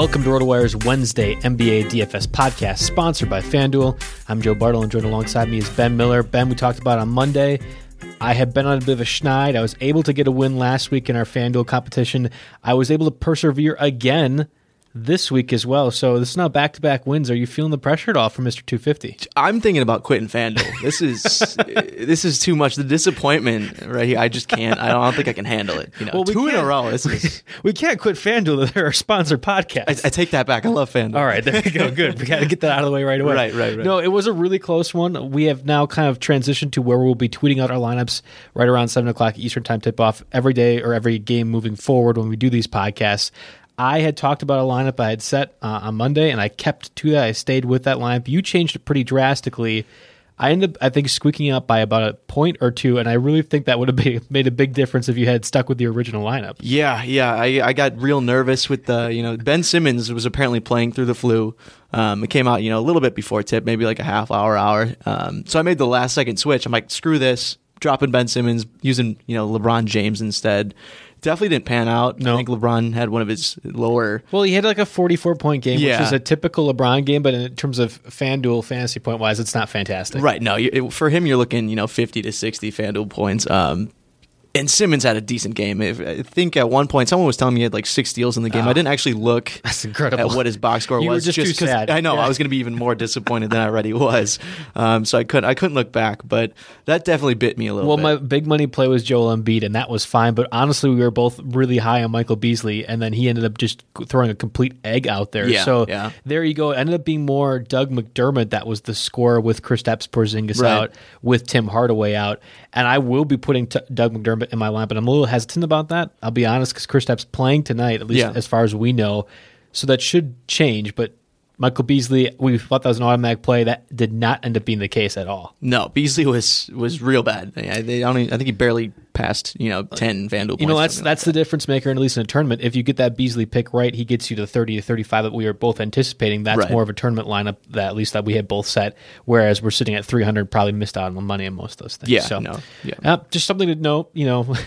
Welcome to RotoWire's Wednesday NBA DFS podcast, sponsored by FanDuel. I'm Joe Bartle, and joined alongside me is Ben Miller. Ben, we talked about on Monday. I have been on a bit of a schneid. I was able to get a win last week in our FanDuel competition. I was able to persevere again this week as well. So this is now back to back wins. Are you feeling the pressure at all from Mister Two Fifty? I'm thinking about quitting FanDuel. This is this is too much. The disappointment right here. I just can't. I don't think I can handle it. You know, well, two in a row. This is, we can't quit FanDuel. They're our sponsor podcast. I, I, take that back. I love FanDuel. All right, there you go. Good. We got to get that out of the way right away. right, right, right. No, it was a really close one. We have now kind of transitioned to where we'll be tweeting out our lineups right around seven o'clock Eastern time tip off every day or every game moving forward when we do these podcasts. I had talked about a lineup I had set uh, on Monday, and I kept to that. I stayed with that lineup. You changed it pretty drastically. I ended up, I think, squeaking up by about a point or two, and I really think that would have made a big difference if you had stuck with the original lineup. Yeah, yeah, I, I got real nervous with the, you know, Ben Simmons was apparently playing through the flu. Um, it came out, you know, a little bit before tip, maybe like a half hour, hour. Um, so I made the last second switch. I'm like, screw this, dropping Ben Simmons, using, you know, LeBron James instead definitely didn't pan out. No. I think LeBron had one of his lower. Well, he had like a 44 point game, yeah. which is a typical LeBron game, but in terms of FanDuel fantasy point wise, it's not fantastic. Right. No, it, for him, you're looking, you know, 50 to 60 FanDuel points. Um, and Simmons had a decent game. I think at one point someone was telling me he had like six steals in the game. Oh, I didn't actually look that's incredible. at what his box score you was. Just, too sad. I know yeah. I was going to be even more disappointed than I already was. Um, so I couldn't I couldn't look back, but that definitely bit me a little. Well, bit. my big money play was Joel Embiid, and that was fine. But honestly, we were both really high on Michael Beasley, and then he ended up just throwing a complete egg out there. Yeah, so yeah. there you go. It ended up being more Doug McDermott that was the score with Kristaps Porzingis right. out, with Tim Hardaway out, and I will be putting t- Doug McDermott in my lineup, and I'm a little hesitant about that. I'll be honest, because Kristaps playing tonight, at least yeah. as far as we know, so that should change. But Michael Beasley, we thought that was an automatic play. That did not end up being the case at all. No, Beasley was was real bad. I, they I think he barely passed you know ten FanDuel. You know that's that's like the that. difference maker, at least in a tournament. If you get that Beasley pick right, he gets you to thirty to thirty five that we are both anticipating. That's right. more of a tournament lineup that at least that we had both set. Whereas we're sitting at three hundred, probably missed out on the money on most of those things. Yeah, so no, yeah. Uh, just something to note. You know.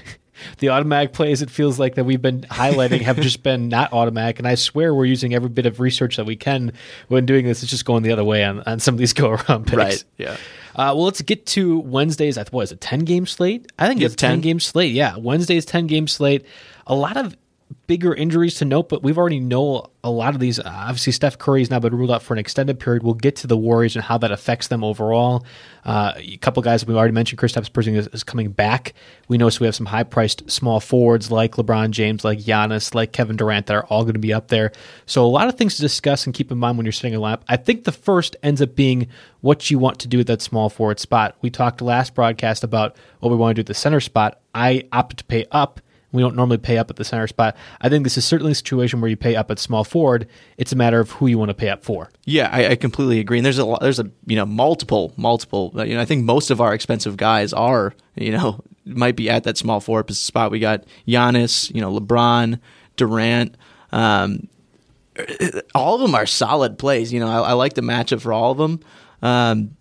the automatic plays it feels like that we've been highlighting have just been not automatic. And i swear we're using every bit of research that we can when doing this. It's just going the other way on, on some of these go around picks. Right yeah. Uh, well let's get to wednesday's what is it 10 game slate? I think Yeah, it's 10 10. game slate yeah. Wednesday's 10 game slate. A lot of bigger injuries to note, but we've already know a lot of these. Obviously, Steph Curry's now been ruled out for an extended period. We'll get to the Warriors and how that affects them overall. Uh, a couple guys we've already mentioned. Kristaps Porzingis is, is coming back. We know so we have some high priced small forwards like LeBron James, like Giannis, like Kevin Durant that are all going to be up there. So a lot of things to discuss and keep in mind when you're setting a lineup. I think the first ends up being what you want to do at that small forward spot. We talked last broadcast about what we want to do at the center spot. I opted to pay up we don't normally pay up at the center spot. I think this is certainly a situation where you pay up at small forward. It's a matter of who you want to pay up for. Yeah, I, I completely agree. And there's a there's a you know multiple multiple. You know, I think most of our expensive guys are you know might be at that small forward spot. We got Giannis, you know, LeBron, Durant. Um, all of them are solid plays. You know, I, I like the matchup for all of them. Um,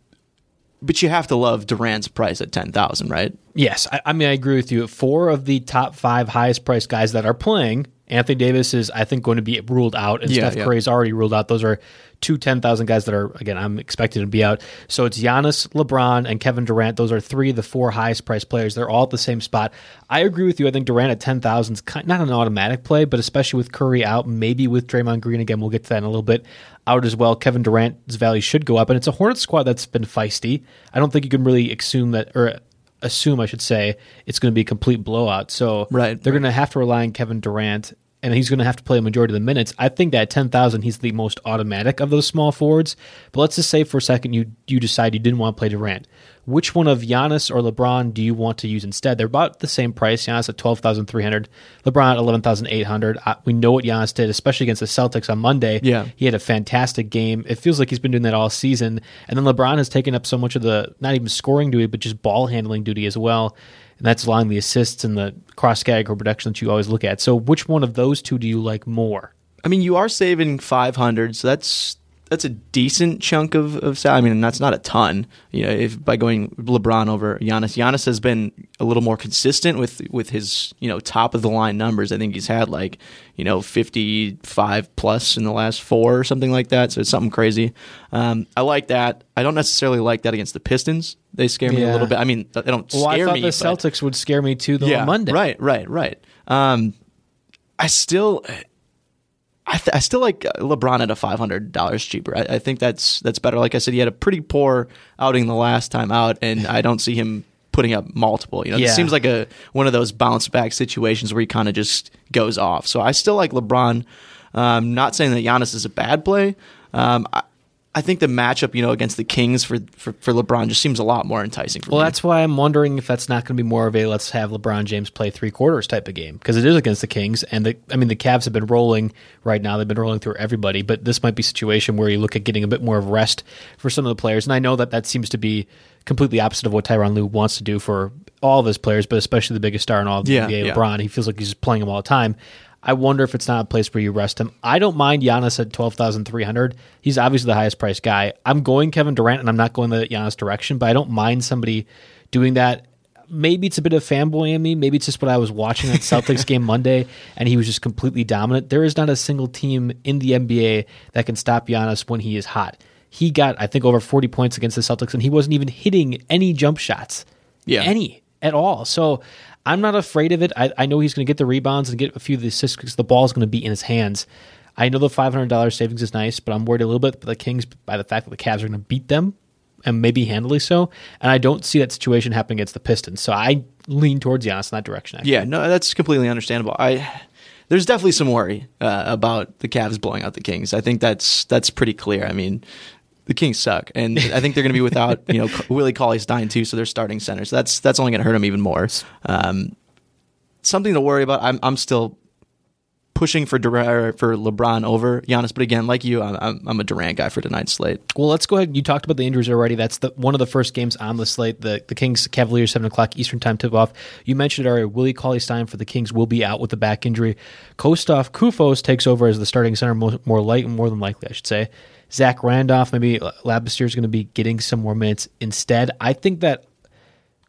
but you have to love Durant's price at ten thousand, right? Yes, I, I, mean I agree with you. Four of the top five highest priced guys that are playing, Anthony Davis is I think going to be ruled out, and yeah, Steph yeah. Curry is already ruled out. Those are two 10,000 guys that are, again, I'm expecting to be out. So it's Giannis, LeBron, and Kevin Durant. Those are three of the four highest priced players. They're all at the same spot. I agree with you. I think Durant at 10,000 is not an automatic play, but especially with Curry out, maybe with Draymond Green again, we'll get to that in a little bit, out as well. Kevin Durant's value should go up, and it's a Hornets squad that's been feisty. I don't think you can really assume that, or assume I should say, it's going to be a complete blowout. So right, they're right. going to have to rely on Kevin Durant and he's going to have to play a majority of the minutes. I think that 10,000, he's the most automatic of those small forwards. But let's just say for a second you you decide you didn't want to play Durant. Which one of Giannis or LeBron do you want to use instead? They're about the same price. Giannis at 12,300, LeBron at 11,800. We know what Giannis did, especially against the Celtics on Monday. Yeah. He had a fantastic game. It feels like he's been doing that all season. And then LeBron has taken up so much of the, not even scoring duty, but just ball handling duty as well and that's allowing the assists and the cross category production that you always look at. So, which one of those two do you like more? I mean, you are saving 500, so that's that's a decent chunk of, of salary. I mean, that's not a ton. You know, if by going LeBron over Giannis, Giannis has been a little more consistent with with his you know top of the line numbers. I think he's had like you know fifty five plus in the last four or something like that. So it's something crazy. Um, I like that. I don't necessarily like that against the Pistons. They scare me yeah. a little bit. I mean, they don't well, scare I thought me. The Celtics would scare me too. Though yeah, Monday, right, right, right. Um, I still I, th- I still like LeBron at a five hundred dollars cheaper. I, I, think that's that's better. Like I said, he had a pretty poor outing the last time out, and I don't see him putting up multiple. You know, yeah. it seems like a one of those bounce back situations where he kind of just goes off. So I still like LeBron. Um, not saying that Giannis is a bad play. Um, I, I think the matchup, you know, against the Kings for, for, for LeBron just seems a lot more enticing for well, me. that's why I'm wondering if that's not going to be more of a let's have LeBron James play three quarters type of game because it is against the Kings, and the I mean the Cavs have been rolling right now; they've been rolling through everybody. But this might be a situation where you look at getting a bit more of rest for some of the players, and I know that that seems to be completely opposite of what Tyronn Lue wants to do for all of his players, but especially the biggest star in all of the yeah, NBA, yeah. LeBron. He feels like he's playing him all the time. I wonder if it's not a place where you rest him. I don't mind Giannis at twelve thousand three hundred. He's obviously the highest priced guy. I'm going Kevin Durant, and I'm not going the Giannis direction, but I don't mind somebody doing that. Maybe it's a bit of fanboy in me. Maybe it's just what I was watching that Celtics game Monday, and he was just completely dominant. There is not a single team in the NBA that can stop Giannis when he is hot. He got, I think, over 40 points against the Celtics, and he wasn't even hitting any jump shots. Yeah. Any at all. So I'm not afraid of it. I, I know he's going to get the rebounds and get a few of the assists because the ball is going to be in his hands. I know the $500 savings is nice, but I'm worried a little bit by the Kings by the fact that the Cavs are going to beat them and maybe handily so. And I don't see that situation happening against the Pistons. So I lean towards Giannis in that direction. Actually. Yeah, no, that's completely understandable. I there's definitely some worry uh, about the Cavs blowing out the Kings. I think that's that's pretty clear. I mean, the Kings suck, and I think they're going to be without you know Willie Cauley Stein too, so they're starting center. So that's that's only going to hurt them even more. Um, something to worry about. I'm I'm still pushing for Durant, for LeBron over Giannis, but again, like you, I'm, I'm a Durant guy for tonight's slate. Well, let's go ahead. You talked about the injuries already. That's the one of the first games on the slate. The the Kings Cavaliers seven o'clock Eastern time tip off. You mentioned it already. Willie Cauley Stein for the Kings will be out with the back injury. Kosta Koufos takes over as the starting center, more, more light, more than likely, I should say. Zach Randolph, maybe Labissiere is going to be getting some more minutes instead. I think that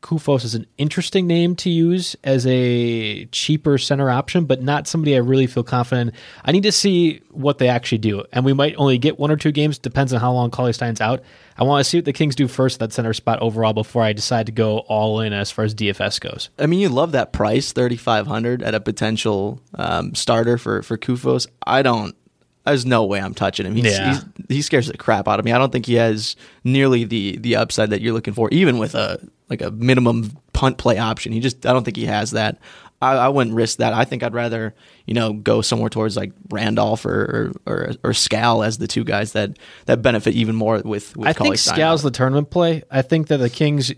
Koufos is an interesting name to use as a cheaper center option, but not somebody I really feel confident. I need to see what they actually do, and we might only get one or two games. Depends on how long Cauley Stein's out. I want to see what the Kings do first at that center spot overall before I decide to go all in as far as DFS goes. I mean, you love that price, thirty five hundred at a potential um, starter for for Koufos. I don't. There's no way I'm touching him. He's, Yeah. he's, he scares the crap out of me. I don't think he has nearly the the upside that you're looking for, even with a like a minimum punt play option. He just I don't think he has that. I, I wouldn't risk that. I think I'd rather you know go somewhere towards like Randolph or or or, or Skal as the two guys that that benefit even more with with. I think Skal's the tournament play. I think that the Kings,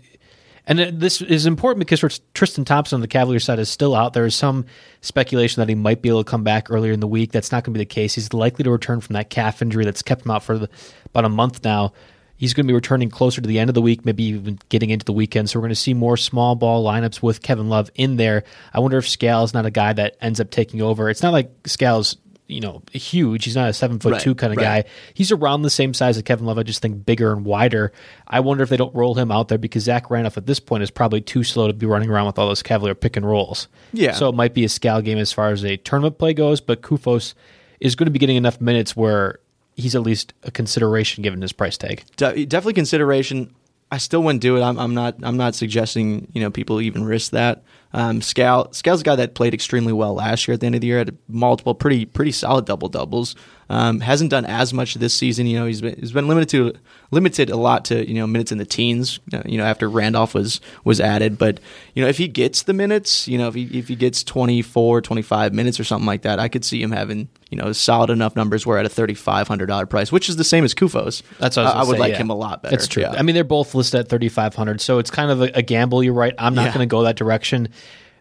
and this is important because Tr- Tristan Thompson on the Cavaliers side is still out. There is some speculation that he might be able to come back earlier in the week. That's not going to be the case. He's likely to return from that calf injury that's kept him out for the, about a month now. He's going to be returning closer to the end of the week, maybe even getting into the weekend. So we're going to see more small ball lineups with Kevin Love in there. I wonder if Skal's not a guy that ends up taking over. It's not like Skal's you know huge. He's not a seven foot Right, two kind of right. guy. He's around the same size as Kevin Love. I just think bigger and wider. I wonder if they don't roll him out there because Zach Randolph at this point is probably too slow to be running around with all those Cavalier pick and rolls. Yeah. So it might be a Skal game as far as a tournament play goes, but Koufos is going to be getting enough minutes where he's at least a consideration given his price tag. De- definitely consideration. I still wouldn't do it. I'm, I'm not. I'm not suggesting you know people even risk that. Um, Skal Skal's a guy that played extremely well last year. At the end of the year, had multiple pretty pretty solid double doubles. Um, hasn't done as much this season. You know, he's been he's been limited to limited a lot to you know minutes in the teens. uh, You know, after Randolph was was added, but you know if he gets the minutes, you know if he if he gets 24, 25 minutes or something like that, I could see him having you know solid enough numbers. Where at a thirty five hundred dollar price, which is the same as Koufos. That's what I, I, would say, like yeah. him a lot better. That's true. Yeah. I mean, they're both listed at thirty five hundred, so it's kind of a, a gamble. You're right. I'm not Yeah. going to go that direction.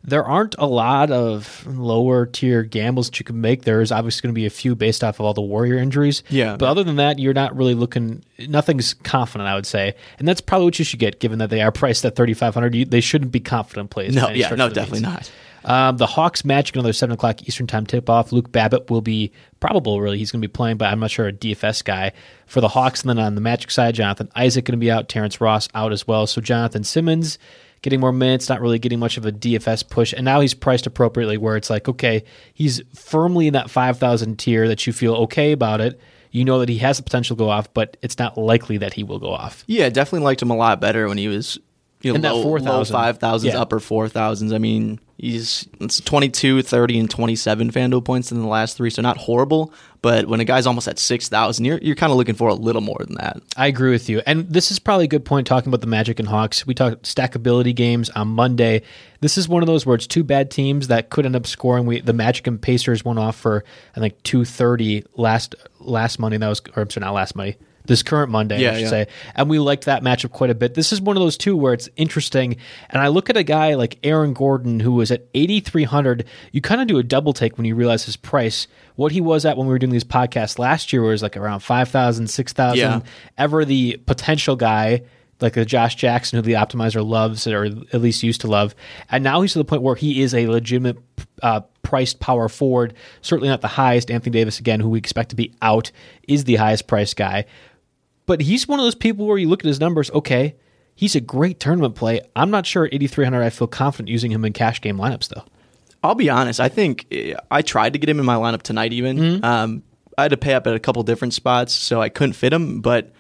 There aren't a lot of lower tier gambles that you can make. There's obviously going to be a few based off of all the Warrior injuries. Yeah. But other than that, you're not really looking. Nothing's confident, I would say, and that's probably what you should get, given that they are priced at thirty five hundred. They shouldn't be confident plays. No, yeah, no, definitely means. not. Um, the Hawks Magic another seven o'clock Eastern time tip off. Luke Babbitt will be probable. Really, he's going to be playing, but I'm not sure a DFS guy for the Hawks. And then on the Magic side, Jonathan Isaac going to be out. Terrence Ross out as well. So Jonathan Simmons getting more minutes, not really getting much of a DFS push, and now he's priced appropriately, where it's like okay, he's firmly in that five thousand tier that you feel okay about it. You know that he has the potential to go off, but it's not likely that he will go off. Yeah, definitely liked him a lot better when he was you know In that low, 4,000. low 5,000s, Yeah. upper 4,000s. I mean, he's it's 22, 30, and 27 FanDuel points in the last three, so not horrible. But when a guy's almost at 6,000, you're, you're kind of looking for a little more than that. I agree with you. And this is probably a good point talking about the Magic and Hawks. We talked stackability games on Monday. This is one of those where it's two bad teams that could end up scoring. We the Magic and Pacers went off for I think 230 last last Monday. That was or I'm sorry, not last Monday. This current Monday, Yeah, I should yeah. say. And we liked that matchup quite a bit. This is one of those two where it's interesting. And I look at a guy like Aaron Gordon, who was at 8,300. You kind of do a double take when you realize his price. What he was at when we were doing these podcasts last year was like around 5,000, 6,000. Yeah. Ever the potential guy, like the Josh Jackson, who the optimizer loves or at least used to love. And now he's to the point where he is a legitimate uh, priced power forward. Certainly not the highest. Anthony Davis, again, who we expect to be out, is the highest priced guy. But he's one of those people where you look at his numbers, okay, he's a great tournament play. I'm not sure at 8,300 I feel confident using him in cash game lineups, though. I'll be honest. I think I tried to get him in my lineup tonight. Even Mm-hmm. um, I had to pay up at a couple different spots, so I couldn't fit him. But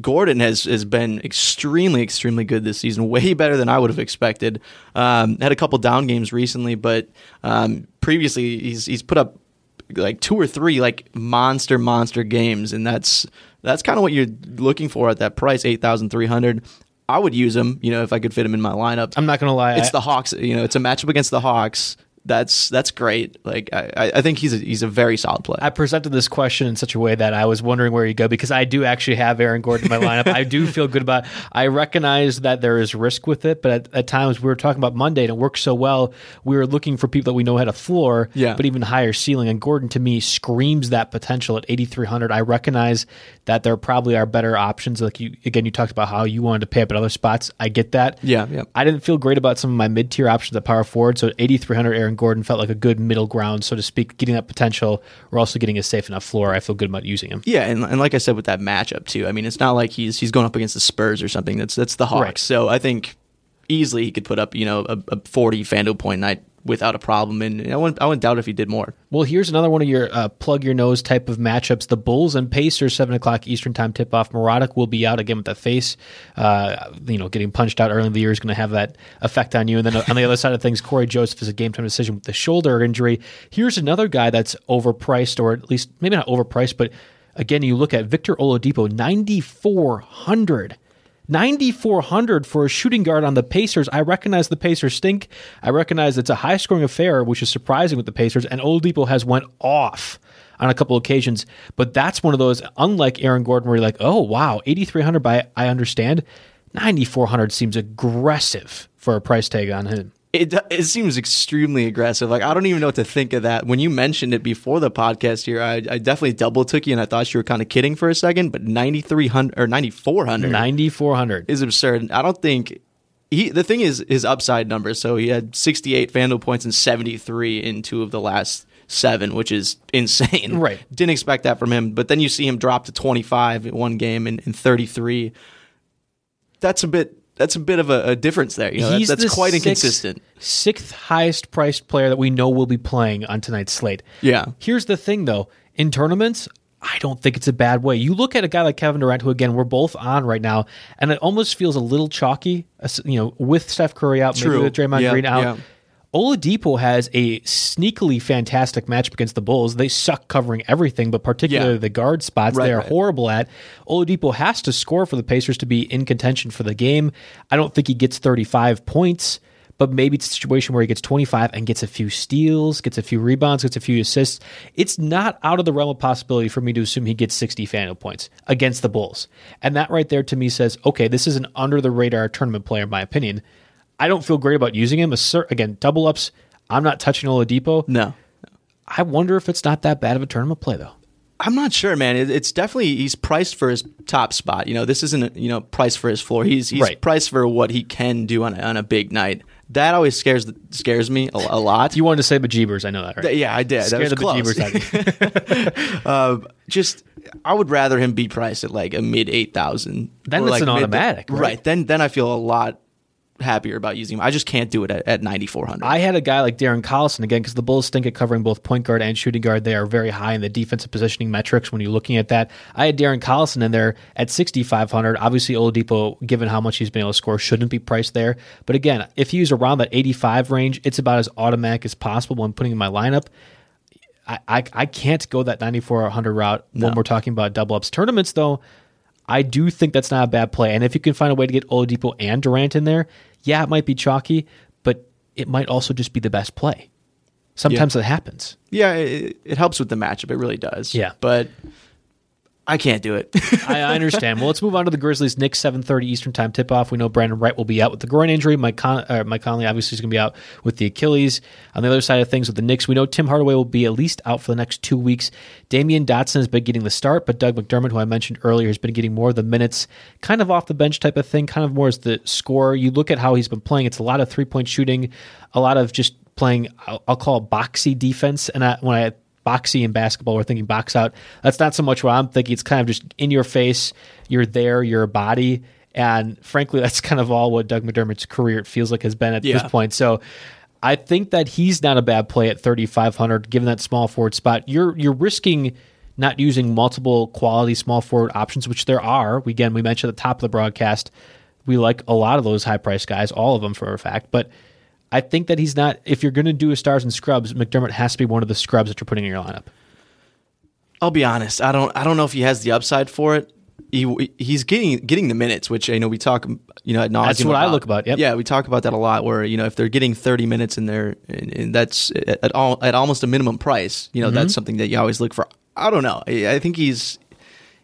Gordon has has been extremely, extremely good this season. Way better than I would have expected. Um, had a couple down games recently, but um, previously he's he's put up like two or three like monster monster games, and that's that's kind of what you're looking for at that price, eight thousand three hundred. I would use him, you know, if I could fit him in my lineup. I'm not going to lie. It's I- the Hawks. You know, it's a matchup against the Hawks. That's that's great. Like I, I think he's a, he's a very solid player. I presented this question in such a way that I was wondering where you go because I do actually have Aaron Gordon in my lineup. I do feel good about. I recognize that there is risk with it, but at, at times we were talking about Monday and it worked so well. We were looking for people that we know had a floor, Yeah. but even higher ceiling. And Gordon to me screams that potential at 8,300. I recognize that there probably are better options. Like you again, you talked about how you wanted to pay up at other spots. I get that. Yeah, yeah. I didn't feel great about some of my mid tier options at power forward. So 8,300 Aaron Gordon felt like a good middle ground, so to speak, getting that potential. We're also getting a safe enough floor. I feel good about using him. yeah, and, and like I said with that matchup too. I mean, it's not like he's he's going up against the Spurs or something. That's that's the Hawks. Right. So I think easily he could put up you know a, a 40 FanDuel point night without a problem, and I wouldn't I wouldn't doubt if he did more. Well, here's another one of your uh, plug your nose type of matchups: the Bulls and Pacers, seven o'clock Eastern time tip off. Mirotic will be out again with the face. Uh, you know, getting punched out early in the year is going to have that effect on you. And then on the other side of things, Cory Joseph is a game time decision with the shoulder injury. Here's another guy that's overpriced, or at least maybe not overpriced, but again, you look at Victor Oladipo, ninety four hundred. 9,400 for a shooting guard on the Pacers. I recognize the Pacers stink. I recognize it's a high scoring affair, which is surprising with the Pacers, and Oladipo has went off on a couple occasions. But that's one of those, unlike Aaron Gordon, where you're like, oh, wow, 8,300 by, I understand. 9,400 seems aggressive for a price tag on him it it seems extremely aggressive. Like I don't even know what to think of that. When you mentioned it before the podcast here, I, I definitely double took you and I thought you were kind of kidding for a second. But ninety three hundred or ninety four hundred, ninety four hundred is absurd. I don't think he. The thing is his upside numbers. So he had sixty eight FanDuel points and seventy three in two of the last seven, which is insane. Right. Didn't expect that from him. But then you see him drop to twenty five in one game and, and thirty three. That's a bit that's a bit of a, a difference there. You know, He's that's, that's quite sixth, inconsistent. Sixth highest priced player that we know will be playing on tonight's slate. Yeah. Here's the thing, though. In tournaments, I don't think it's a bad way. You look at a guy like Kevin Durant, who again we're both on right now, and it almost feels a little chalky. Uh, you know, with Steph Curry out, True. maybe with Draymond yeah, Green out. Yeah. Oladipo has a sneakily fantastic matchup against the Bulls. They suck covering everything, but particularly Yeah. the guard spots Right, they are right. horrible at. Oladipo has to score for the Pacers to be in contention for the game. I don't think he gets 35 points, but maybe it's a situation where he gets 25 and gets a few steals, gets a few rebounds, gets a few assists. It's not out of the realm of possibility for me to assume he gets 60 FanDuel points against the Bulls. And that right there to me says, okay, this is an under the radar tournament player, in my opinion. I don't feel great about using him. Assert, again, double ups. I'm not touching Oladipo. No. I wonder if it's not that bad of a tournament play, though. I'm not sure, man. It's definitely he's priced for his top spot. You know, this isn't you know priced for his floor. He's he's Right. priced for what he can do on a, on a big night. That always scares scares me a, a lot. You wanted to say bejeebers. I know that, right? yeah, I did. That Scared was the close. bejeebers out of you. uh, just I would rather him be priced at like a mid eight thousand. Then it's an automatic, right? Then then I feel a lot happier about using him. I just can't do it at, at ninety four hundred. I had a guy like Darren Collison again because the Bulls stink at covering both point guard and shooting guard. They are very high in the defensive positioning metrics when you're looking at that. I had Darren Collison in there at 6,500. Obviously, Oladipo, given how much he's been able to score, shouldn't be priced there. But again, if he's around that 85 range, it's about as automatic as possible when putting in my lineup. I, I, I can't go that 9,400 route when we're talking about double ups. Tournaments, though, I do think that's not a bad play. And if you can find a way to get Oladipo and Durant in there, yeah, it might be chalky, but it might also just be the best play. Sometimes that happens. yeah, it, it helps with the matchup. It really does. Yeah. but I can't do it. I, I understand. Well, let's move on to the Grizzlies. Knicks seven thirty Eastern time tip off. We know Brandan Wright will be out with the groin injury. Mike Con- uh, Mike Conley obviously is going to be out with the Achilles. On the other side of things with the Knicks, we know Tim Hardaway will be at least out for the next two weeks. Damyean Dotson has been getting the start, but Doug McDermott, who I mentioned earlier, has been getting more of the minutes, kind of off the bench type of thing, kind of more as the scorer. You look at how he's been playing; it's a lot of three point shooting, a lot of just playing. I'll, I'll call boxy defense. And I, when I boxy in basketball, we're thinking box out. That's not so much what I'm thinking. It's kind of just in your face. You're there. You're a body. And frankly, that's kind of all what Doug McDermott's career it feels like has been at Yeah. this point. So I think that he's not a bad play at 3,500, given that small forward spot. You're you're risking not using multiple quality small forward options, which there are. We, again, we mentioned at the top of the broadcast, we like a lot of those high price guys, all of them for a fact. But I think that he's not. If you're going to do a stars and scrubs, McDermott has to be one of the scrubs that you're putting in your lineup. I'll be honest. I don't. I don't know if he has the upside for it. He he's getting getting the minutes, which I know we talk. You know, That's what I look about, yep. Yeah, we talk about that a lot. Where you know, if they're getting thirty minutes in there, and, and that's at, at all at almost a minimum price. You know, Mm-hmm. that's something that you always look for. I don't know. I, I think he's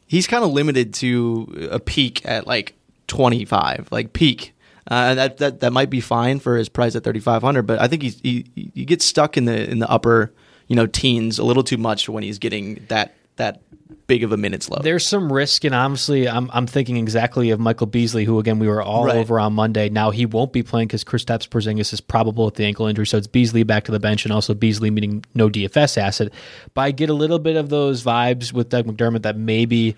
he's kind of limited to a peak at like twenty five, like peak. Uh, and that, that that might be fine for his price at thirty five hundred, but I think he's, he he gets stuck in the in the upper you know teens a little too much when he's getting that that big of a minutes load. There's some risk, and honestly, I'm I'm thinking exactly of Michael Beasley, who again we were all Right. over on Monday. Now he won't be playing because Kristaps Porzingis is probable with the ankle injury, so it's Beasley back to the bench, and also Beasley meaning no DFS asset. But I get a little bit of those vibes with Doug McDermott that maybe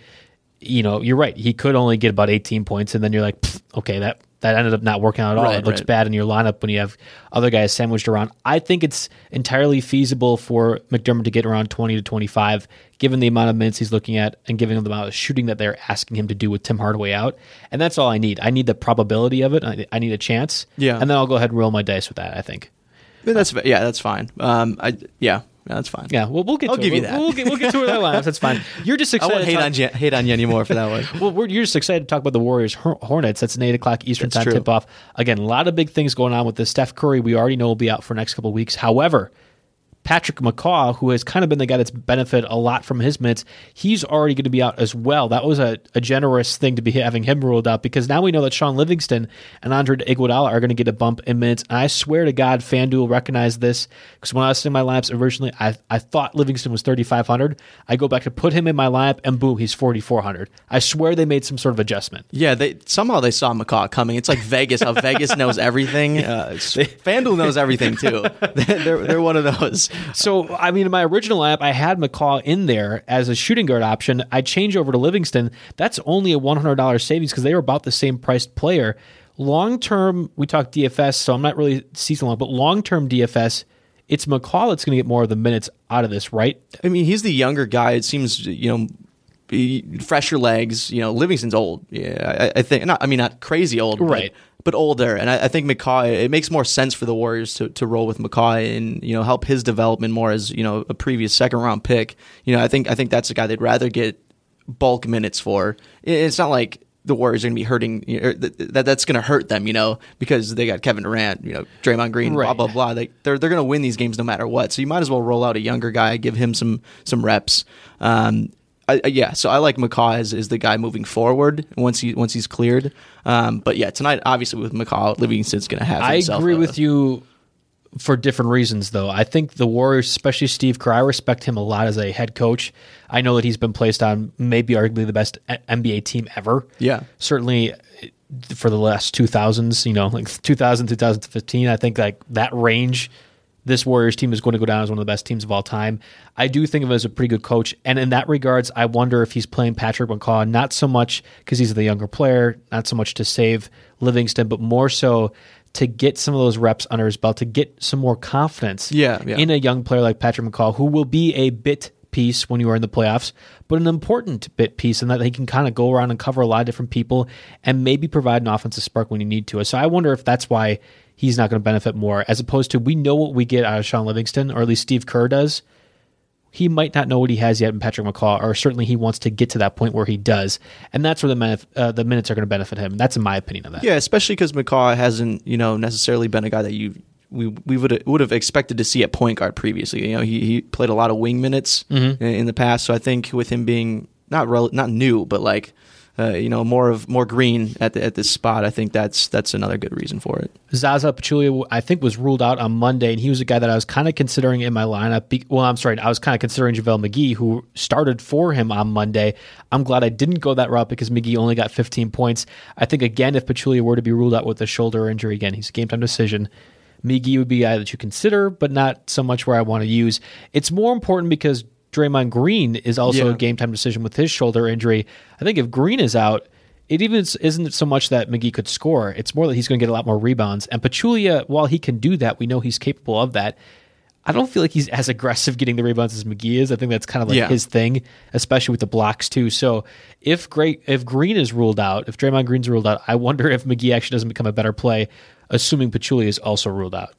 you know, you're right. He could only get about 18 points, and then you're like, okay, that that ended up not working out at all. Right, it looks right. bad in your lineup when you have other guys sandwiched around. I think it's entirely feasible for McDermott to get around 20 to 25, given the amount of minutes he's looking at and given the amount of shooting that they're asking him to do with Tim Hardaway out. And that's all I need. I need the probability of it. I, I need a chance. Yeah. And then I'll go ahead and roll my dice with that, I think. Yeah, that's yeah, that's fine. Um, I yeah, yeah, that's fine. Yeah, well, we'll get I'll to give it. you We'll- that. We'll, get, we'll get to in our lineups. That's fine. You're just I excited. won't to hate talk- on Je- hate on you anymore for that one. Well, we're, you're just excited to talk about the Warriors Hornets. That's an eight o'clock Eastern That's time tip off. Again, a lot of big things going on with this. Steph Curry, we already know will be out for the next couple of weeks. However, Patrick McCaw, who has kind of been the guy that's benefited a lot from his minutes, he's already going to be out as well. That was a, a generous thing to be having him ruled out because now we know that Shaun Livingston and Andre Iguodala are going to get a bump in minutes. And I swear to God, FanDuel recognized this because when I was in my lineups originally, I, I thought Livingston was 3,500. I go back to put him in my lineup, and boom, he's 4,400. I swear they made some sort of adjustment. Yeah, they somehow they saw McCaw coming. It's like Vegas. How Vegas knows everything. Uh, FanDuel knows everything too. they're they're one of those. So, I mean, in my original app, I had McCaw in there as a shooting guard option. I changed over to Livingston. That's only a $100 savings because they were about the same priced player. Long term, we talk DFS, so I'm not really season long, but long term DFS, it's McCaw that's going to get more of the minutes out of this, right? I mean, he's the younger guy. It seems you know. He- Fresher legs, you know. Livingston's old. Yeah, I, I think. Not, I mean, not crazy old, but- Right. But, older, and I, I think McCaw. It makes more sense for the Warriors to, to roll with McCaw and you know help his development more as you know a previous second round pick. You know, I think I think that's a guy they'd rather get bulk minutes for. It's not like the Warriors are going to be hurting. You know, that that's going to hurt them, you know, because they got Kevin Durant, you know, Draymond Green, blah Right. blah blah. They, they're they're going to win these games no matter what. So you might as well roll out a younger guy, give him some some reps. Um, I, I- yeah, so I like McCaw as, as the guy moving forward once he once he's cleared. Um, but yeah, tonight obviously with McCaw, Livingston's going to have. I agree a- with you for different reasons, though. I think the Warriors, especially Steve Kerr, I respect him a lot as a head coach. I know that he's been placed on maybe arguably the best NBA team ever. Yeah. Certainly for the last 2000s, you know, like 2000, 2015, I think like that range, this Warriors team is going to go down as one of the best teams of all time. I do think of him as a pretty good coach. And in that regards, I wonder if he's playing Patrick McCaw, not so much because he's the younger player, not so much to save Livingston, but more so to get some of those reps under his belt, to get some more confidence Yeah, yeah. in a young player like Patrick McCaw, who will be a bit piece when you are in the playoffs, but an important bit piece in that he can kind of go around and cover a lot of different people and maybe provide an offensive spark when you need to. So I wonder if that's why he's not going to benefit more, as opposed to we know what we get out of Shaun Livingston, or at least Steve Kerr does. He might not know what he has yet in Patrick McCaw, or certainly he wants to get to that point where he does, and that's where the uh, the minutes are going to benefit him. That's in my opinion of that. Yeah, especially because McCaw hasn't, you know, necessarily been a guy that you we we would would have expected to see at point guard previously. You know, he he played a lot of wing minutes Mm-hmm. in, in the past, so I think with him being not rel- not new, but like. Uh, you know, more of more green at the, at this spot. I think that's that's another good reason for it. Zaza Pachulia, I think, was ruled out on Monday, and he was a guy that I was kind of considering in my lineup. Be- well, I'm sorry, I was kind of considering JaVale McGee, who started for him on Monday. I'm glad I didn't go that route because McGee only got 15 points. I think, again, if Pachulia were to be ruled out with a shoulder injury, again, he's a game time decision. McGee would be a guy that you consider, but not so much where I want to use. It's more important because Draymond Green is also Yeah. a game time decision with his shoulder injury. I think if Green is out, it even is- isn't so much that McGee could score. It's more that he's going to get a lot more rebounds. And Pachulia, while he can do that, we know he's capable of that. I don't feel like he's as aggressive getting the rebounds as McGee is. I think that's kind of like Yeah. his thing, especially with the blocks too. So if great if Green is ruled out, if Draymond Green's ruled out, I wonder if McGee actually doesn't become a better play, assuming Pachulia is also ruled out.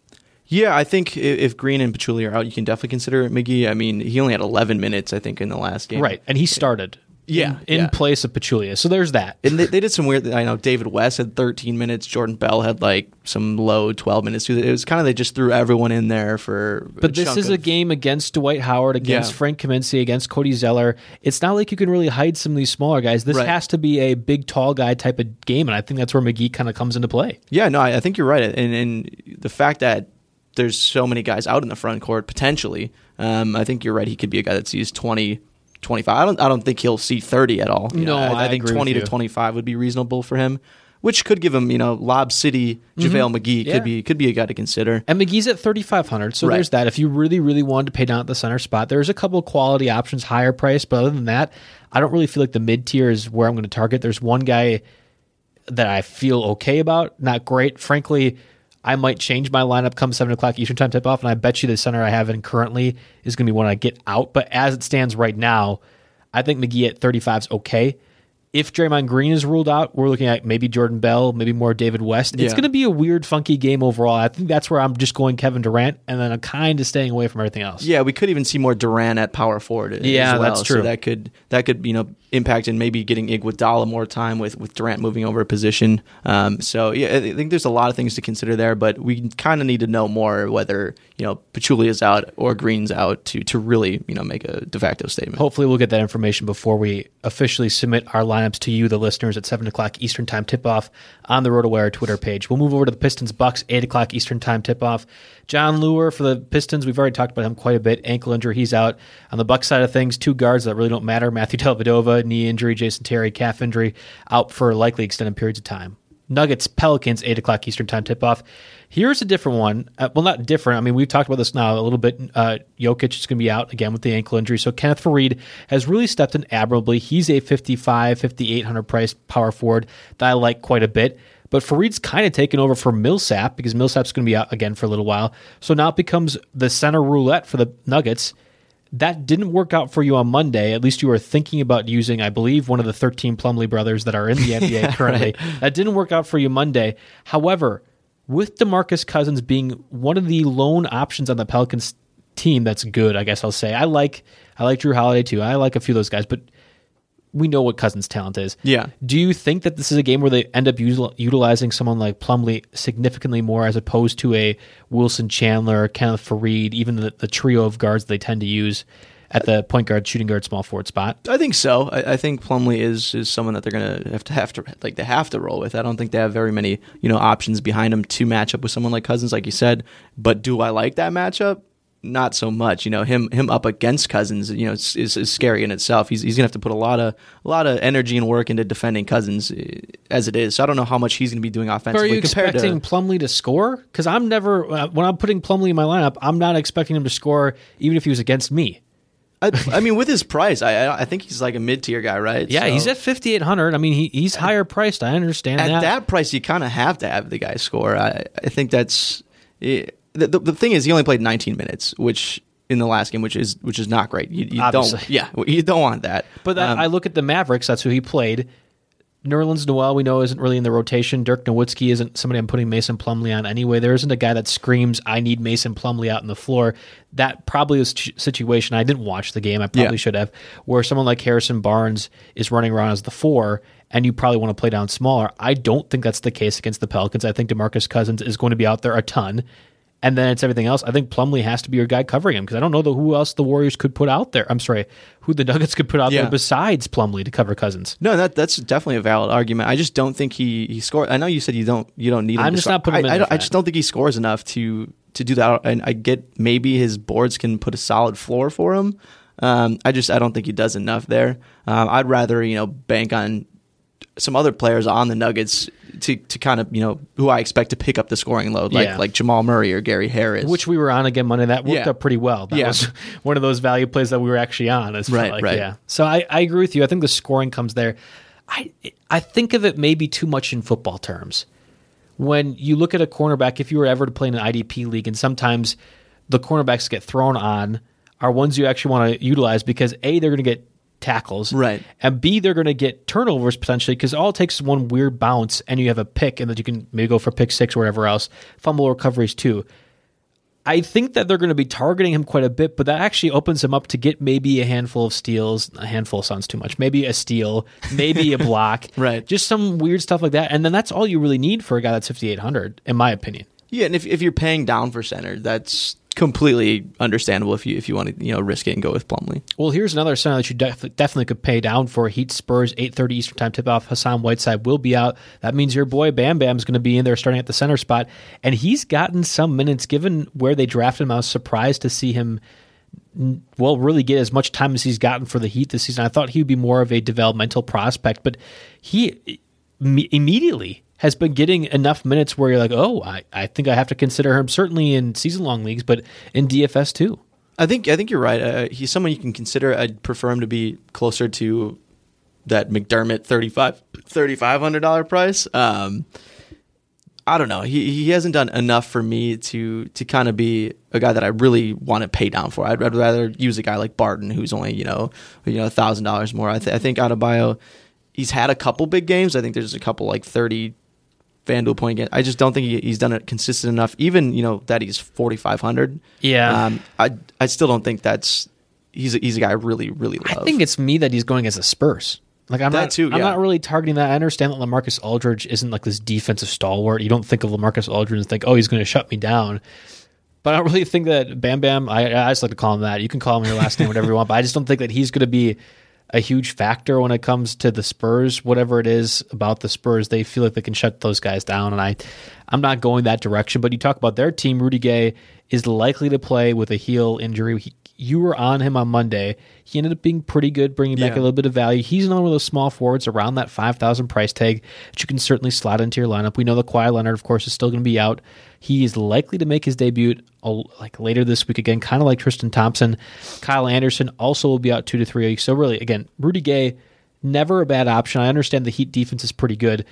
Yeah, I think if Green and Pachulia are out, you can definitely consider McGee. I mean, he only had 11 minutes, I think, in the last game. Right, and he started. Yeah, in, in yeah. place of Pachulia. So there's that. And they, they did some weird. I know David West had 13 minutes. Jordan Bell had like some low 12 minutes. It was kind of they just threw everyone in there for. But this is a game against Dwight Howard, against Yeah. Frank Kaminsky, against Cody Zeller. It's not like you can really hide some of these smaller guys. This Right. has to be a big, tall guy type of game, and I think that's where McGee kind of comes into play. Yeah, no, I, I think you're right. And, and the fact that there's so many guys out in the front court potentially, um, I think you're right. He could be a guy that sees 20, 25. I don't. I don't think he'll see 30 at all. You No, know, I, I think agree 20 with to 25 would be reasonable for him. which could give him, you know, Lob City, JaVale McGee Mm-hmm. Yeah. could be could be a guy to consider. And McGee's at 3,500. So Right. there's that. If you really, really wanted to pay down at the center spot, there's a couple of quality options, higher price. But other than that, I don't really feel like the mid tier is where I'm going to target. There's one guy that I feel okay about, not great. Frankly, I might change my lineup come 7 o'clock Eastern Time tip off. And I bet you the center I have in currently is going to be one I get out. But as it stands right now, I think McGee at 35 is okay. If Draymond Green is ruled out, we're looking at maybe Jordan Bell, maybe more David West. It's Yeah. going to be a weird, funky game overall. I think that's where I'm just going Kevin Durant, and then I'm kind of staying away from everything else. Yeah, we could even see more Durant at power forward. as Yeah, well. that's true. So that could that could you know impact and maybe getting Iguodala more time with with Durant moving over a position. Um, so yeah, I think there's a lot of things to consider there, but we kind of need to know more whether you know Pachulia is out or Green's out to to really you know make a de facto statement. Hopefully, we'll get that information before we officially submit our to you, the listeners, at 7 o'clock Eastern Time tip off on the RotoWire Twitter page. We'll move over to the Pistons Bucks, 8 o'clock Eastern Time tip off. Jon Leuer for the Pistons, we've already talked about him quite a bit. Ankle injury, he's out. On the Bucks side of things, two guards that really don't matter Matthew Dellavedova, knee injury, Jason Terry, calf injury, out for likely extended periods of time. Nuggets, Pelicans, 8 o'clock Eastern Time tip off. Here's a different one. Uh, well, not different. I mean, we've talked about this now a little bit. Uh, Jokic is going to be out again with the ankle injury. So Kenneth Faried has really stepped in admirably. He's a 55, 5,800 price power forward that I like quite a bit. But Faried's kind of taken over for Millsap because Millsap's going to be out again for a little while. So now it becomes the center roulette for the Nuggets that didn't work out for you on Monday. At least you were thinking about using, I believe, one of the 13 Plumlee brothers that are in the NBA currently. That didn't work out for you Monday. However, with DeMarcus Cousins being one of the lone options on the Pelicans team that's good, I guess I'll say. I like I like Jrue Holiday too. I like a few of those guys, but we know what Cousins' talent is. Yeah. Do you think that this is a game where they end up util- utilizing someone like Plumlee significantly more as opposed to a Wilson Chandler, Kenneth Faried, even the, the trio of guards they tend to use at the point guard, shooting guard, small forward spot? I think so. I, I think Plumlee is is someone that they're gonna have to have to like they have to roll with. I don't think they have very many you know options behind him to match up with someone like Cousins, like you said. But do I like that matchup? Not so much. You know him him up against Cousins. You know is, is, is scary in itself. He's he's gonna have to put a lot of a lot of energy and work into defending Cousins eh, as it is. So I don't know how much he's gonna be doing But are offensively you compared expecting to. Plumlee to score? Because I'm never, uh, when I'm putting Plumlee in my lineup, I'm not expecting him to score even if he was against me. I, I mean, with his price, I I think he's like a mid tier guy, right? Yeah, So- he's at 5,800. I mean, he, he's higher priced. I understand that. at that. that price, you kind of have to have the guy score. I, I think that's eh, the, the the thing is he only played 19 minutes, which in the last game, which is which is not great. You, you don't, yeah, you don't want that. But Um, I look at the Mavericks. That's who he played. Nerlens Noel, we know, isn't really in the rotation. Dirk Nowitzki isn't somebody I'm putting Mason Plumlee on anyway. There isn't a guy that screams, "I need Mason Plumlee out on the floor." That probably is a situation. I didn't watch the game. I probably Yeah. should have. Where someone like Harrison Barnes is running around as the four, and you probably want to play down smaller. I don't think that's the case against the Pelicans. I think Demarcus Cousins is going to be out there a ton. And then it's everything else. I think Plumlee has to be your guy covering him because I don't know the, who else the Warriors could put out there. I'm sorry, who the Nuggets could put out Yeah. there besides Plumlee to cover Cousins. no, that that's definitely a valid argument. I just don't think he he scored. I know you said you don't you don't need. Him I'm to just score. not putting him I, in I, I just don't think he scores enough to to do that. And I get maybe his boards can put a solid floor for him. Um, I just I don't think he does enough there. Um, I'd rather you know bank on some other players on the Nuggets to, to kind of you know who I expect to pick up the scoring load, like Yeah. like Jamal Murray or Gary Harris. Which we were on again Monday. That worked Yeah. out pretty well. That Yeah. was one of those value plays that we were actually on. As Right, like, right. Yeah. So I, I agree with you. I think the scoring comes there. I I think of it maybe too much in football terms. When you look at a cornerback, if you were ever to play in an IDP league, and sometimes the cornerbacks get thrown on are ones you actually want to utilize because a they're going to get tackles, Right. and b they're going to get turnovers potentially because all it takes is one weird bounce and you have a pick, and that you can maybe go for pick six or whatever else, fumble recoveries too. I think that they're going to be targeting him quite a bit, but that actually opens him up to get maybe a handful of steals. A handful sounds too much. Maybe a steal, maybe a block, Right. Just some weird stuff like that, and then that's all you really need for a guy that's fifty eight hundred, in my opinion. yeah, and if if you're paying down for center, that's completely understandable. If you if you want to you know risk it and go with Plumlee. Well, here's another center that you def- definitely could pay down for. Heat Spurs, 8.30 Eastern Time tip-off. Hassan Whiteside will be out. That means your boy Bam Bam's going to be in there starting at the center spot. And he's gotten some minutes given where they drafted him. I was surprised to see him, well, really get as much time as he's gotten for the Heat this season. I thought he would be more of a developmental prospect, but he immediately has been getting enough minutes where you're like, oh, I, I think I have to consider him certainly in season long leagues, but in DFS too. I think I think you're right. Uh, he's someone you can consider. I'd prefer him to be closer to that McDermott 35 $3,500 price. Um, I don't know. He he hasn't done enough for me to to kind of be a guy that I really want to pay down for. I'd, I'd rather use a guy like Barton, who's only you know you know thousand dollars more. I, th- I think Adebayo, he's had a couple big games. I think there's a couple like thirty FanDuel point again. I just don't think he, he's done it consistent enough. Even you know that he's forty five hundred. Yeah. Um, I I still don't think that's he's a, he's a guy I really really love. I think it's me that he's going as a Spurs. Like I'm That not, too, I'm not really targeting that. I understand that Lamarcus Aldridge isn't like this defensive stalwart. You don't think of Lamarcus Aldridge and think, oh, he's going to shut me down. But I don't really think that Bam Bam. I, I just like to call him that. You can call him your last name, whatever you want. But I just don't think that he's going to be a huge factor when it comes to the Spurs. Whatever it is about the Spurs, they feel like they can shut those guys down, and I, I'm not going that direction. But you talk about their team. Rudy Gay is likely to play with a heel injury. He, you were on him on Monday. He ended up being pretty good, bringing back Yeah. a little bit of value. He's another one of those small forwards around that five thousand price tag that you can certainly slot into your lineup. We know the Kawhi Leonard, of course, is still going to be out. He is likely to make his debut like later this week again, kind of like Tristan Thompson. Kyle Anderson also will be out two to three weeks. So really, again, Rudy Gay, never a bad option. I understand the Heat defense is pretty good,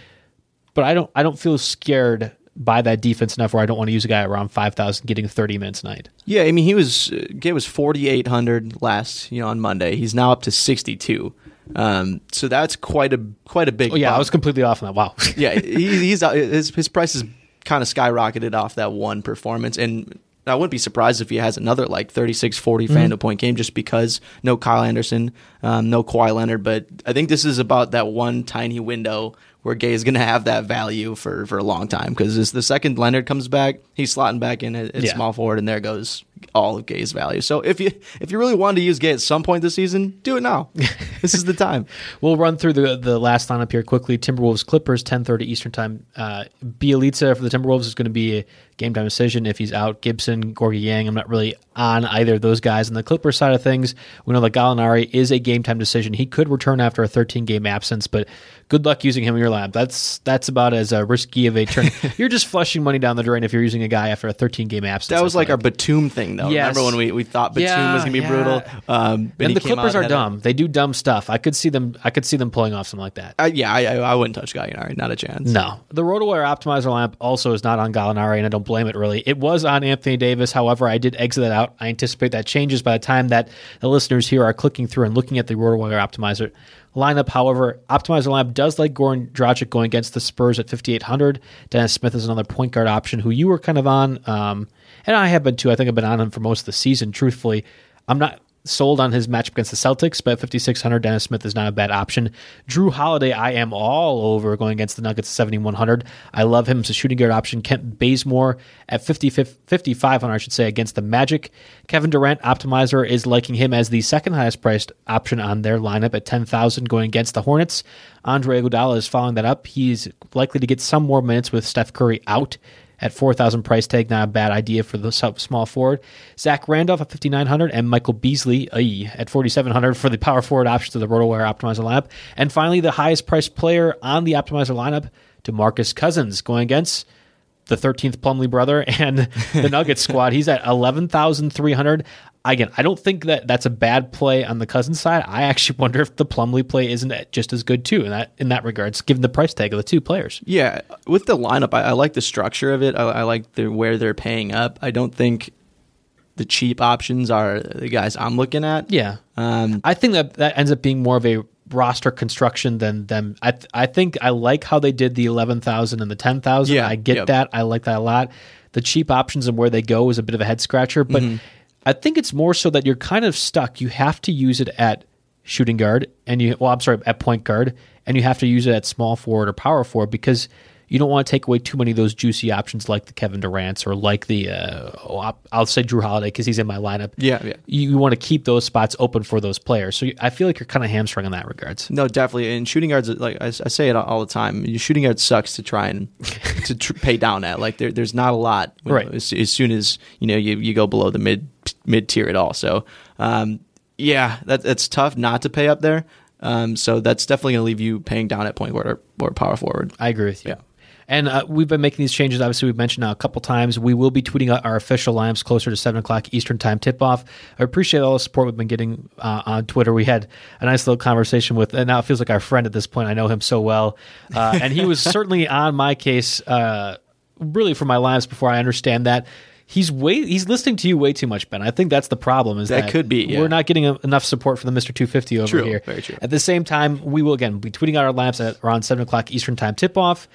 but I don't I don't feel scared by that defense enough where I don't want to use a guy around five thousand getting thirty minutes a night. Yeah, I mean, he was uh, Gay was forty eight hundred last, you know, on Monday. He's now up to sixty two. Um, so that's quite a quite a big. Oh yeah, I was completely off on that. Wow. yeah, he, he's uh, his his price has kind of skyrocketed off that one performance, and I wouldn't be surprised if he has another like 36, 40 Mm-hmm. FanDuel point game just because no Kyle Anderson, um, no Kawhi Leonard. But I think this is about that one tiny window where Gay is going to have that value for, for a long time because the second Leonard comes back, he's slotting back in at, at Yeah. small forward, and there goes all of Gay's value. So if you if you really wanted to use Gay at some point this season, do it now. this is the time. We'll run through the the last lineup here quickly. Timberwolves Clippers, ten thirty Eastern time. Uh, Bjelica for the Timberwolves is going to be a game time decision if he's out. Gibson, Gorgui Dieng. I'm not really on either of those guys. On the Clippers side of things, we know that Gallinari is a game time decision. He could return after a 13 game absence, but good luck using him in your lineup. That's that's about as uh, risky of a turn. you're just flushing money down the drain if you're using a guy after a 13 game absence. That was I like our Batum thing, though. Yes. Remember when we, we thought Batum Yeah, was going to be yeah. brutal? Um, and the Clippers are and had a- dumb. They do dumb stuff. I could see them. I could see them pulling off something like that. Uh, yeah, I, I, I wouldn't touch Gallinari. Not a chance. No. The RotoWire Optimizer lamp also is not on Gallinari, and I don't blame it really. It was on Anthony Davis. However, I did exit that out. I anticipate that changes by the time that the listeners here are clicking through and looking at the RotoWire Optimizer lineup. However, Optimizer lamp does like Goran Dragic going against the Spurs at 5,800. Dennis Smith is another point guard option who you were kind of on, um, and I have been too. I think I've been on him for most of the season, truthfully. I'm not sold on his matchup against the Celtics, but 5,600, Dennis Smith is not a bad option. Jrue Holiday, I am all over going against the Nuggets 7,100. I love him as a shooting guard option. Kent Bazemore at 50, 5,500, I should say, against the Magic. Kevin Durant, optimizer, is liking him as the second highest priced option on their lineup at 10,000 going against the Hornets. Andre Iguodala is following that up. He's likely to get some more minutes with Steph Curry out at 4,000 price tag, not a bad idea for the small forward. Zach Randolph at 5,900 and Michael Beasley at 4,700 for the power forward options of the RotoWire Optimizer lineup. And finally, the highest priced player on the Optimizer lineup, DeMarcus Cousins, going against the 13th Plumlee brother and the Nuggets squad. He's at 11,300. Again, I don't think that that's a bad play on the Cousins side. I actually wonder if the Plumlee play isn't just as good too in that in that regards, given the price tag of the two players. Yeah, with the lineup, I, I like the structure of it. I, I like the where they're paying up. I don't think the cheap options are the guys I'm looking at. Yeah, Um, I think that that ends up being more of a roster construction than them. I th- I think I like how they did the eleven thousand and the ten thousand. Yeah, I get yep. that. I like that a lot. The cheap options and where they go is a bit of a head scratcher, but Mm-hmm. I think it's more so that you're kind of stuck. You have to use it at shooting guard, and you well, I'm sorry, at point guard, and you have to use it at small forward or power forward because. You don't want to take away too many of those juicy options like the Kevin Durant's or like the uh, oh, I'll- I'll say Jrue Holiday because he's in my lineup Yeah, yeah. you, you want to keep those spots open for those players. So you- I feel like you're kind of hamstrung in that regards. no, definitely. And shooting guards, like I, I say it all the time, your shooting guard sucks to try and to tr- pay down at. Like there, there's not a lot. when- Right. As, as soon as you know you, you go below the mid mid tier at all. So um, yeah, that, that's tough not to pay up there. Um, so that's definitely going to leave you paying down at point guard or, or power forward. I agree with you. Yeah. And uh, we've been making these changes. Obviously, we've mentioned now a couple times. We will be tweeting out our official lineups closer to seven o'clock Eastern time tip off. I appreciate all the support we've been getting uh, on Twitter. We had a nice little conversation with, and now it feels like our friend at this point. I know him so well, uh, and he was certainly on my case, uh, really for my lineups before I understand that. He's way he's listening to you way too much, Ben. I think that's the problem. Is That that, could be, yeah. we're not getting a, enough support for the Mister Two Fifty over True, here. very true. At the same time, we will again be tweeting out our lineups at around seven o'clock Eastern time tip off.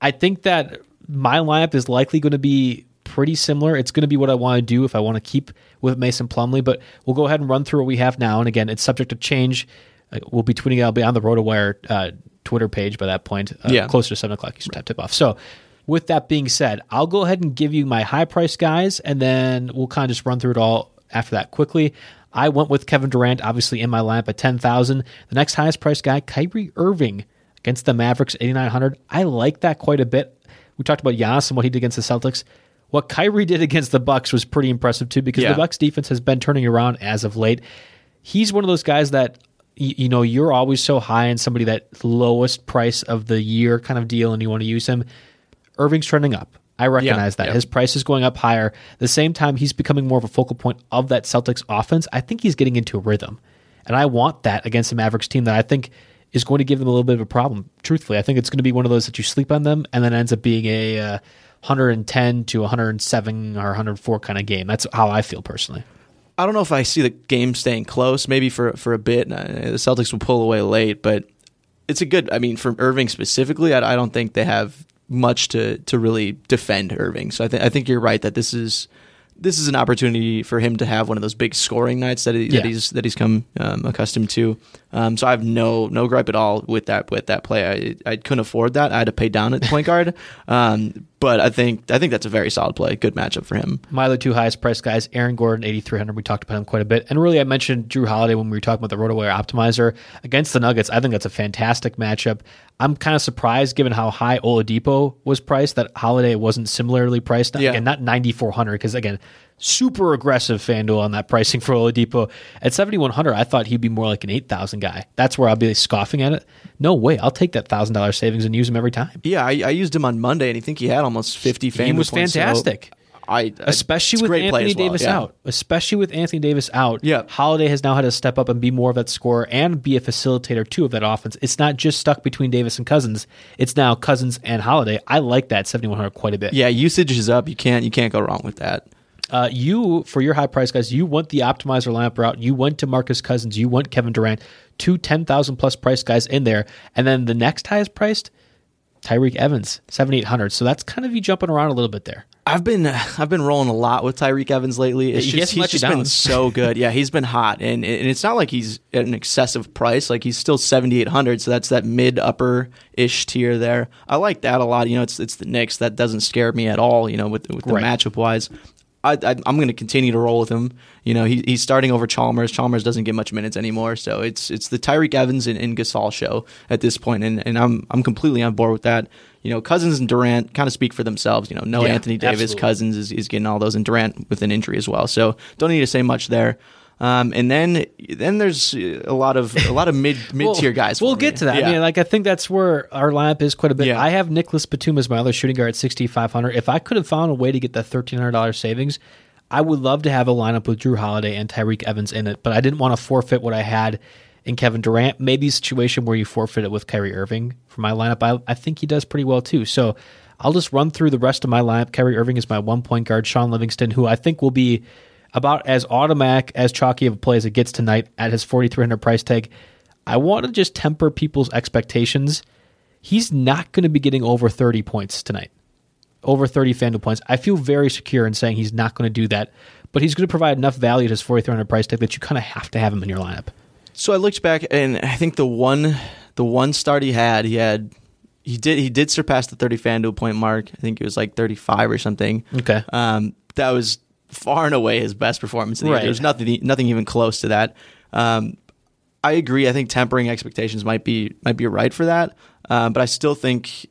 I think that my lineup is likely going to be pretty similar. It's going to be what I want to do if I want to keep with Mason Plumlee, but we'll go ahead and run through what we have now. And again, it's subject to change. Uh, we'll be tweeting. I'll be on the RotoWire uh, Twitter page by that point, uh, Yeah. closer to seven o'clock Eastern time tip off. So. With that being said, I'll go ahead and give you my high price guys, and then we'll kind of just run through it all after that quickly. I went with Kevin Durant, obviously in my lineup at ten thousand. The next highest price guy, Kyrie Irving, against the Mavericks, eighty nine hundred. I like that quite a bit. We talked about Giannis and what he did against the Celtics. What Kyrie did against the Bucks was pretty impressive too, because Yeah. the Bucks defense has been turning around as of late. He's one of those guys that y- you know you're always so high in somebody that lowest price of the year kind of deal, and you want to use him. Irving's trending up. I recognize that. yeah. His price is going up higher. the same time, he's becoming more of a focal point of that Celtics offense. I think he's getting into a rhythm. And I want that against the Mavericks team that I think is going to give them a little bit of a problem. Truthfully, I think it's going to be one of those that you sleep on them and then ends up being a uh, 110 to 107 or 104 kind of game. That's how I feel personally. I don't know if I see the game staying close. Maybe for for a bit, Uh, the Celtics will pull away late, but it's a good. I mean, for Irving specifically, I, I don't think they have much to to really defend Irving. So I think I think you're right that this is this is an opportunity for him to have one of those big scoring nights that, he, Yeah. that he's that he's come um, accustomed to. Um, so I have no no gripe at all with that with that play. I I couldn't afford that. I had to pay down at point guard. Um, but I think I think that's a very solid play. Good matchup for him. My other two highest priced guys, Aaron Gordon, 8,300. We talked about him quite a bit. And really, I mentioned Jrue Holiday when we were talking about the RotoWire Optimizer against the Nuggets. I think that's a fantastic matchup. I'm kind of surprised, given how high Oladipo was priced, that Holiday wasn't similarly priced. Yeah. Again, not 9,400, because again, super aggressive FanDuel on that pricing for Oladipo. At 7,100, I thought he'd be more like an 8,000 guy. That's where I'll be like scoffing at it. No way. I'll take that $1,000 savings and use him every time. Yeah, I, I used him on Monday, and I think he had almost fifty. He was points, so fantastic. I, I especially with Anthony well, Davis yeah. out. Especially with Anthony Davis out. Yeah. Holiday has now had to step up and be more of that scorer and be a facilitator too of that offense. It's not just stuck between Davis and Cousins. It's now Cousins and Holiday. I like that 7100 quite a bit. Yeah, usage is up. You can't you can't go wrong with that. Uh, you for your high price guys, you went the optimizer lineup route. You went to Marcus Cousins. You went Kevin Durant. Two 10,000 plus price guys in there, and then the next highest priced, Tyreke Evans, 7800. So that's kind of you jumping around a little bit there. I've been I've been rolling a lot with Tyreke Evans lately. It's just, he's just down. been so good. Yeah, he's been hot, and and it's not like he's at an excessive price. Like he's still seventy eight hundred, so that's that mid upper ish tier there. I like that a lot. You know, it's it's the Knicks that doesn't scare me at all. You know, with with the Right. matchup wise. I, I, I'm going to continue to roll with him. You know, he, he's starting over Chalmers. Chalmers doesn't get much minutes anymore, so it's it's the Tyreke Evans and, and Gasol show at this point, and, and I'm I'm completely on board with that. You know, Cousins and Durant kind of speak for themselves. You know, no Yeah, Anthony Davis, absolutely. Cousins is, is getting all those, and Durant with an injury as well. So don't need to say much there. Um, and then then there's a lot of a lot of mid mid tier We'll- guys. We'll get me. to that. Yeah. I mean, like I think that's where our lineup is quite a bit. Yeah. I have Nicholas Batum as my other shooting guard at sixty five hundred. If I could have found a way to get hundred dollars savings, I would love to have a lineup with Jrue Holiday and Tyreke Evans in it. But I didn't want to forfeit what I had in Kevin Durant. Maybe a situation where you forfeit it with Kyrie Irving for my lineup. I, I think he does pretty well too. So I'll just run through the rest of my lineup. Kyrie Irving is my one point guard. Shaun Livingston, who I think will be about as automatic as chalky of a play as it gets tonight at his 4300 price tag. I want to just temper people's expectations. He's not going to be getting over 30 points tonight. Over 30 FanDuel points. I feel very secure in saying he's not going to do that, but he's going to provide enough value at his 4300 price tag that you kind of have to have him in your lineup. So I looked back, and I think the one the one start he had, he had he did he did surpass the 30 FanDuel point mark. I think it was like 35 or something. Okay. Um, that was far and away his best performance. of the year. Right. There's nothing nothing even close to that. Um, I agree. I think tempering expectations might be might be right for that. Um, but I still think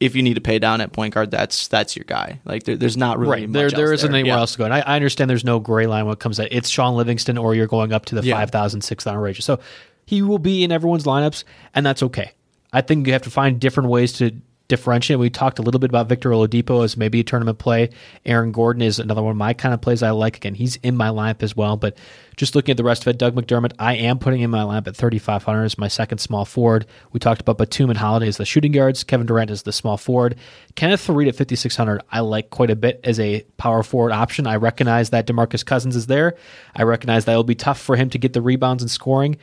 if you need to pay down at point guard, that's that's your guy. Like there, there's not really right. much There, there isn't there. anywhere Yeah. else to go. And I, I understand there's no gray line when it comes to it's Shaun Livingston or you're going up to the Yeah. 5,000, 6,000 range. So he will be in everyone's lineups, and that's okay. I think you have to find different ways to differentiate. We talked a little bit about Victor Oladipo as maybe a tournament play. Aaron Gordon is another one of my kind of plays I like. Again, he's in my lineup as well. But just looking at the rest of it, Doug McDermott, I am putting in my lineup at 3,500 as my second small forward. We talked about Batum and Holiday as the shooting guards. Kevin Durant is the small forward. Kenneth Faried at 5,600, I like quite a bit as a power forward option. I recognize that DeMarcus Cousins is there. I recognize that it'll be tough for him to get the rebounds and scoring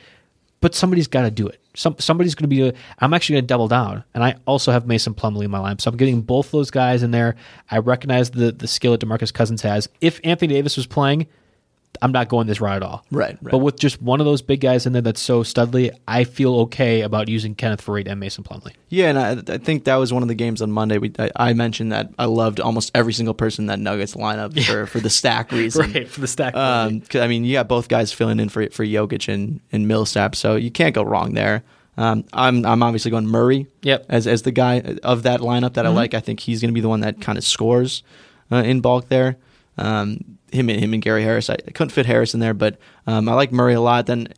but somebody's got to do it. Some somebody's going to be. i am actually going to double down, and I also have Mason Plumlee in my lineup, so I'm getting both those guys in there. I recognize the the skill that Demarcus Cousins has. If Anthony Davis was playing, I'm not going this route at all. Right, right. But with just one of those big guys in there that's so studly, I feel okay about using Kenneth Faried and Mason Plumlee. Yeah, and I, I, think that was one of the games on Monday. We, I, I, mentioned that I loved almost every single person in that Nuggets lineup yeah. for, for the stack reason. right, for the stack. Um, I mean, you got both guys filling in for for Jokic and, and Millsap, so you can't go wrong there. Um, I'm I'm obviously going Murray yep. as as the guy of that lineup that mm-hmm. I like. I think he's going to be the one that kind of scores uh, in bulk there. Um, him and him and Gary Harris. I, I couldn't fit Harris in there, but um, I like Murray a lot. Then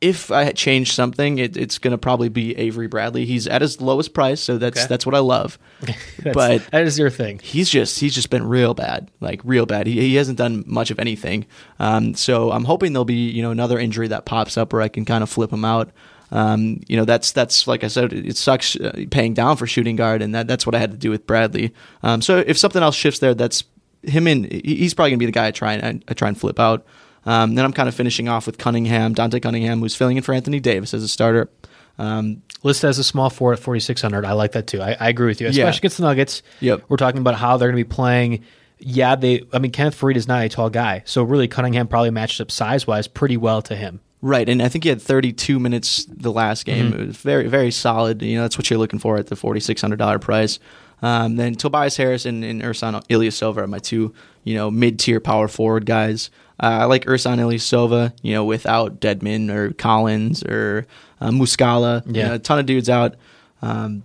if I had changed something, it, it's going to probably be Avery Bradley. He's at his lowest price, so that's okay. that's what I love. but that is your thing. He's just he's just been real bad, like real bad. He he hasn't done much of anything. Um, so I'm hoping there'll be you know another injury that pops up where I can kind of flip him out. Um, you know that's that's like I said, it sucks uh, paying down for shooting guard, and that that's what I had to do with Bradley. Um, so if something else shifts there, that's him and he's probably gonna be the guy I try and I, try and flip out. Um, then I'm kind of finishing off with Cunningham, Dante Cunningham, who's filling in for Anthony Davis as a starter. Um, List as a small four at 4,600. I like that too. I, I agree with you, especially yeah. against the Nuggets. Yep. We're talking about how they're going to be playing. Yeah, they. I mean, Kenneth Faried is not a tall guy, so really Cunningham probably matched up size wise pretty well to him. Right, and I think he had 32 minutes the last game. Mm-hmm. It was very, very solid. You know, that's what you're looking for at the $4,600 price. Um, then Tobias Harris and, and Ersan Ilyasova are my two, you know, mid-tier power forward guys. Uh, I like Ersan Ilyasova, you know, without Dedmon or Collins or uh, Muscala. Yeah. You know, a ton of dudes out. Um,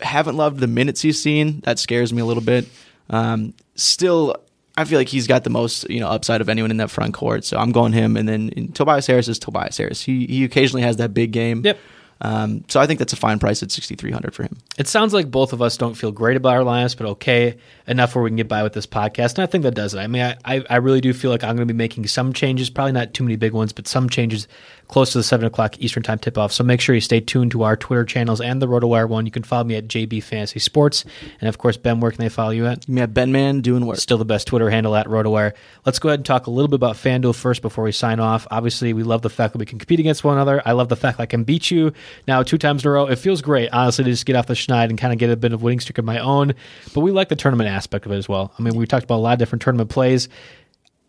haven't loved the minutes he's seen. That scares me a little bit. Um, still, I feel like he's got the most you know upside of anyone in that front court. So I'm going him, and then Tobias Harris is Tobias Harris. He he occasionally has that big game. Yep. Um, so I think that's a fine price at 6300 for him. It sounds like both of us don't feel great about our lineups, but okay enough where we can get by with this podcast. And I think that does it. I mean, I, I, I really do feel like I'm going to be making some changes, probably not too many big ones, but some changes close to the 7 o'clock Eastern Time tip off. So make sure you stay tuned to our Twitter channels and the RotoWire one. You can follow me at JB Fantasy Sports. And of course, Ben, where can they follow you at? Yeah, Ben Man doing work. Still the best Twitter handle at RotoWire. Let's go ahead and talk a little bit about FanDuel first before we sign off. Obviously, we love the fact that we can compete against one another. I love the fact that I can beat you now two times in a row. It feels great, honestly, to just get off the schneid and kind of get a bit of winning streak of my own. But we like the tournament aspect of it as well. I mean, we talked about a lot of different tournament plays.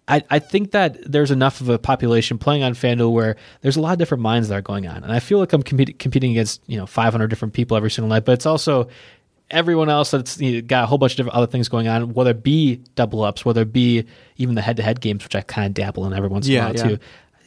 I, I think that there's enough of a population playing on FanDuel where there's a lot of different minds that are going on. And I feel like I'm compete, competing against, you know, 500 different people every single night, but it's also everyone else that's you know, got a whole bunch of different other things going on, whether it be double ups, whether it be even the head to head games, which I kind of dabble in every once in yeah, a while yeah. too.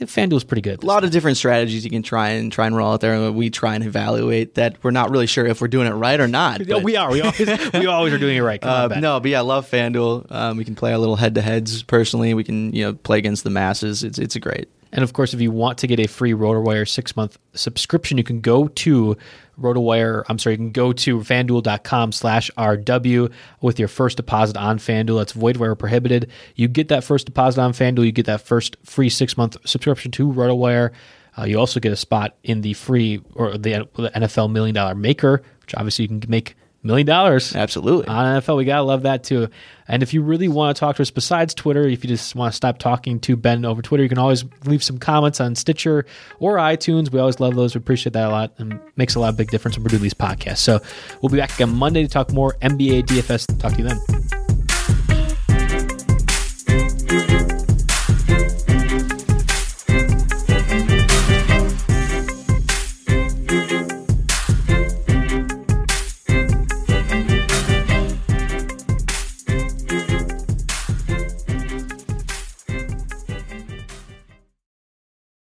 FanDuel's pretty good. A lot of different strategies you can try and try and roll out there. and We try and evaluate that. We're not really sure if we're doing it right or not. But, we are. We always we always are doing it right. Uh, no, but yeah, I love FanDuel. Um, we can play our little head to heads personally. We can you know play against the masses. It's it's a great. And of course, if you want to get a free RotoWire six month subscription, you can go to RotoWire. I'm sorry, you can go to fanduel.com slash RW with your first deposit on FanDuel. That's void where prohibited. You get that first deposit on FanDuel. You get that first free six month subscription to RotoWire. Uh, you also get a spot in the free or the, the NFL Million Dollar Maker, which obviously you can make million dollars. Absolutely. On NFL. We got to love that too. And if you really want to talk to us besides Twitter, if you just want to stop talking to Ben over Twitter, you can always leave some comments on Stitcher or iTunes. We always love those. We appreciate that a lot and makes a lot of big difference when we do these podcasts. So we'll be back again Monday to talk more NBA DFS. Talk to you then.